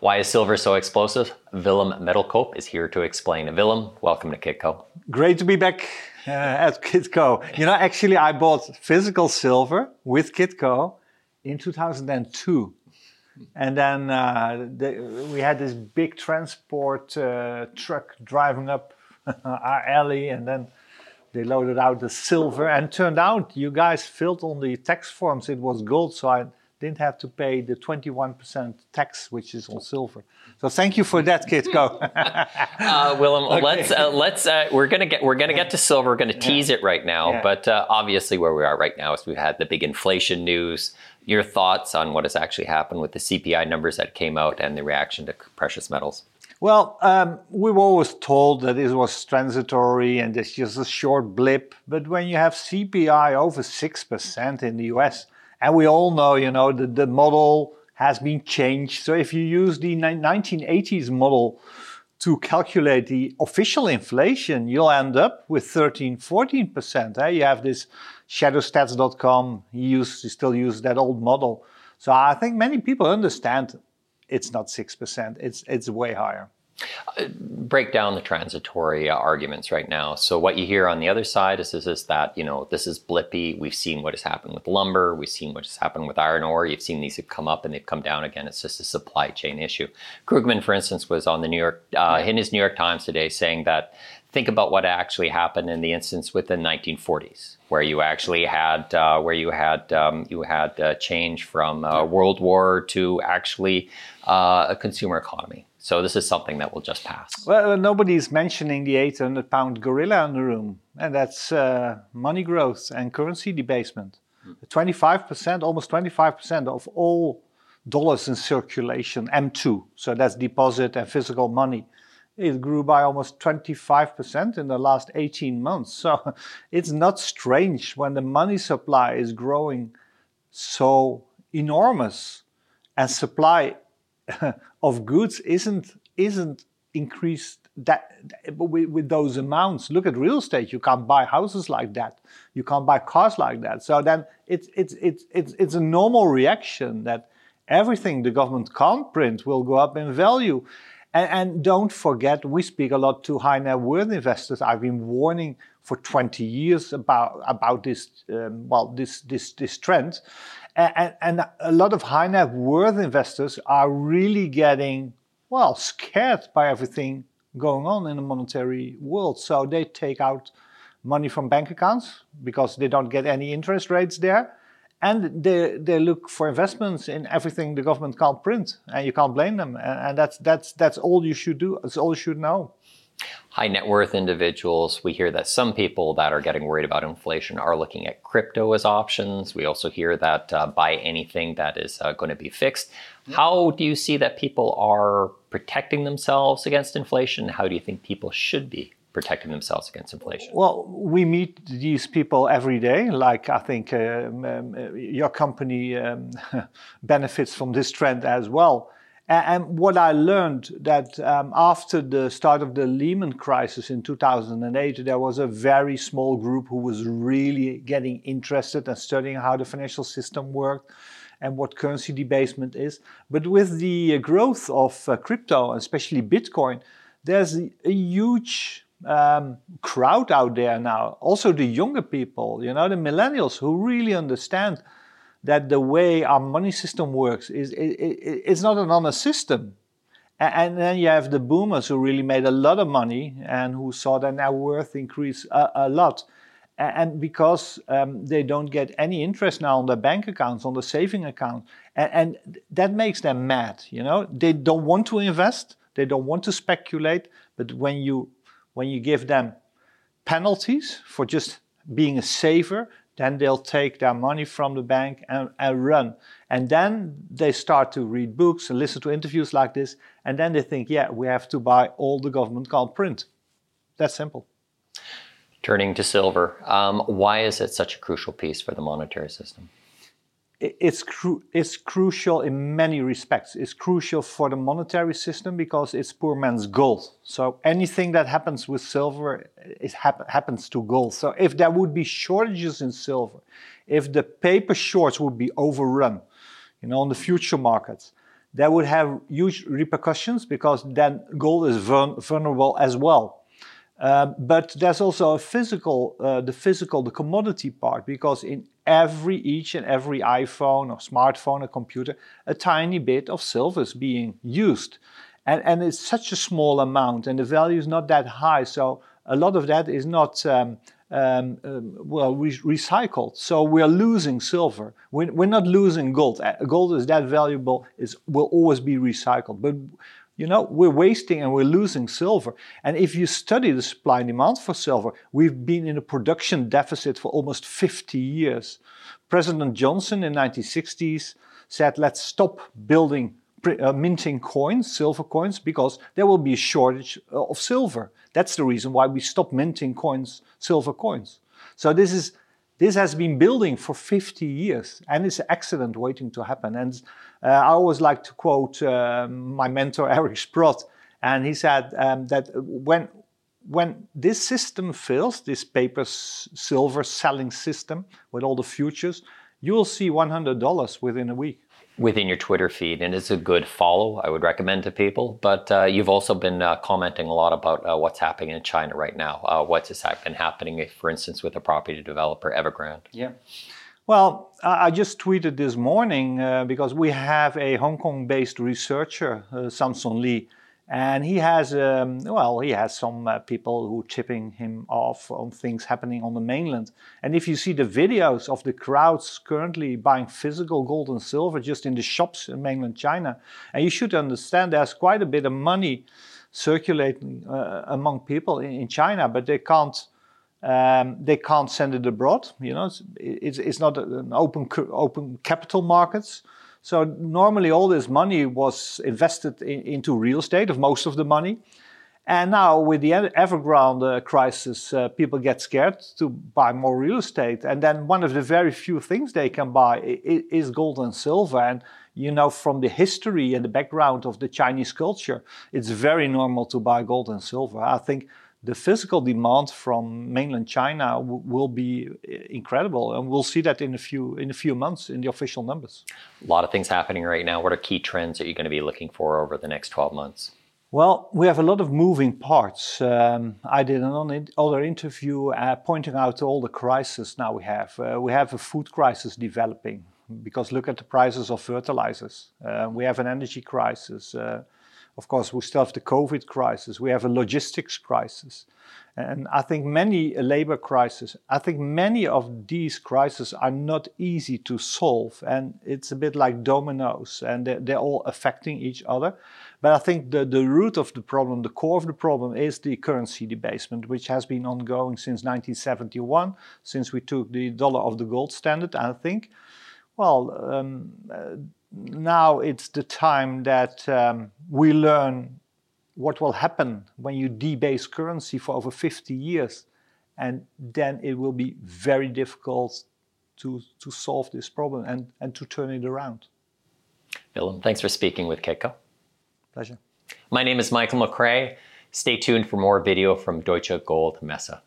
Why is silver so explosive? Willem Middelkoop is here to explain. Willem, welcome to Kitco. Great to be back uh, at Kitco. You know, actually, I bought physical silver with Kitco in 2002. And then uh, we had this big transport uh, truck driving up our alley, and then they loaded out the silver. And turned out, you guys filled on the tax forms it was gold, so I didn't have to pay the 21% tax, which is on silver. So thank you for that, Kitco. uh, Willem, okay. let's uh, let's uh, we're gonna get we're gonna get to silver. We're gonna tease yeah. it right now, yeah. but uh, obviously where we are right now is we've had the big inflation news. Your thoughts on what has actually happened with the CPI numbers that came out and the reaction to precious metals? Well, um, we were always told that it was transitory and it's just a short blip. But when you have CPI over 6% in the US, and we all know, you know, the, the model has been changed. So if you use the 1980s model to calculate the official inflation, you'll end up with 13, 14%. Eh? You have this shadowstats.com, used, he still uses that old model. So I think many people understand it's not 6%, it's, it's way higher. Break down the transitory uh, arguments right now. So what you hear on the other side is, is, is that you know this is blippy. We've seen what has happened with lumber. We've seen what has happened with iron ore. You've seen these have come up and they've come down again. It's just a supply chain issue. Krugman, for instance, was on the New York uh, in his New York Times today saying that think about what actually happened in the instance with the 1940s, where you actually had uh, where you had um, you had uh, change from uh, World War to actually uh, a consumer economy. So this is something that will just pass. Well, nobody's mentioning the 800 pound gorilla in the room, and that's uh, money growth and currency debasement. 25%, almost 25% of all dollars in circulation, M2, so that's deposit and physical money, it grew by almost 25% in the last 18 months. So it's not strange when the money supply is growing so enormous and supply of goods isn't isn't increased that with, with, those amounts. Look at real estate. You can't buy houses like that. You can't buy cars like that. So then it's it's it's it's it's a normal reaction that everything the government can't print will go up in value. And, and don't forget, we speak a lot to high net worth investors. I've been warning for 20 years about about this um, well this this this trend and, and, a lot of high net worth investors are really getting, well, scared by everything going on in the monetary world. So they take out money from bank accounts because they don't get any interest rates there. And they, they look for investments in everything the government can't print, and you can't blame them. And, that's, that's, that's all you should do, that's all you should know high net worth individuals. We hear that some people that are getting worried about inflation are looking at crypto as options. We also hear that uh, buy anything that is uh, going to be fixed. How do you see that people are protecting themselves against inflation? How do you think people should be protecting themselves against inflation? Well, we meet these people every day. Like I think um, um, your company um, benefits from this trend as well. And what I learned that um, after the start of the Lehman crisis in 2008, there was a very small group who was really getting interested and studying how the financial system worked and what currency debasement is. But with the growth of uh, crypto, especially Bitcoin, there's a, huge um, crowd out there now. Also, the younger people, you know, the millennials who really understand that the way our money system works is it, it, it's not an honest system. And, then you have the boomers who really made a lot of money and who saw their net worth increase a, a lot. And because um, they don't get any interest now on their bank accounts, on the saving account, and, and that makes them mad. You know, they don't want to invest, they don't want to speculate. But when you when you give them penalties for just being a saver, then they'll take their money from the bank and, and, run. And then they start to read books and listen to interviews like this. And then they think, yeah, we have to buy all the government can't print. That's simple. Turning to silver, um, why is it such a crucial piece for the monetary system? It's, cru- crucial in many respects. It's crucial for the monetary system because it's poor man's gold. So anything that happens with silver it hap- happens to gold. So if there would be shortages in silver, if the paper shorts would be overrun, you know, on the future markets, that would have huge repercussions because then gold is vulnerable as well. Uh, but there's also a physical, uh, the physical, the commodity part, because in every, each and every iPhone or smartphone or computer, a tiny bit of silver is being used. And, and it's such a small amount, and the value is not that high. So a lot of that is not um, um, um, well re- recycled. So we're losing silver. We're, we're, not losing gold. Uh, gold is that valuable. It will always be recycled. But you know we're wasting and we're losing silver. And if you study the supply and demand for silver, we've been in a production deficit for almost 50 years. President Johnson in 1960s said, "Let's stop building." Uh, minting coins, silver coins, because there will be a shortage uh, of silver. That's the reason why we stopped minting coins, silver coins. So this is this has been building for 50 years, and it's an accident waiting to happen. And uh, I always like to quote uh, my mentor Eric Sprott, and he said um, that when when this system fails, this paper silver selling system with all the futures, you will see $100 within a week within your Twitter feed, and it's a good follow. I would recommend to people. But uh, you've also been uh, commenting a lot about uh, what's happening in China right now. Uh, what's been happening, for instance, with the property developer Evergrande? Yeah. Well, I just tweeted this morning uh, because we have a Hong Kong-based researcher, uh, Samson Lee, and he has um, well he has some uh, people who chipping him off on things happening on the mainland. And if you see the videos of the crowds currently buying physical gold and silver just in the shops in mainland china and you should understand there's quite a bit of money circulating uh, among people in, in, china but they can't um, they can't send it abroad you know? It's, it's, it's not an open open capital markets so normally all this money was invested in, into real estate, of most of the money. And now with the Evergrande uh, crisis, uh, people get scared to buy more real estate. And then one of the very few things they can buy is gold and silver. And you know, from the history and the background of the Chinese culture, it's very normal to buy gold and silver. I think the physical demand from mainland China will be incredible, and we'll see that in a few in a few months in the official numbers. A lot of things happening right now. What are key trends that you're going to be looking for over the next 12 months? Well, we have a lot of moving parts. Um, I did another interview uh, pointing out all the crises now we have. Uh, we have a food crisis developing because look at the prices of fertilizers. Uh, we have an energy crisis. Of course, we still have the COVID crisis. We have a logistics crisis. And I think many a labor crisis, I think many of these crises are not easy to solve. And it's a bit like dominoes and they're, they're all affecting each other. But I think the, the root of the problem, the core of the problem is the currency debasement, which has been ongoing since 1971, since we took the dollar of the gold standard. And I think, well, um, uh, now it's the time that um, we learn what will happen when you debase currency for over 50 years. And then it will be very difficult to, to solve this problem and, and to turn it around. Willem, thanks for speaking with Kitco. Pleasure. My name is Michelle Makori. Stay tuned for more video from Deutsche Goldmesse.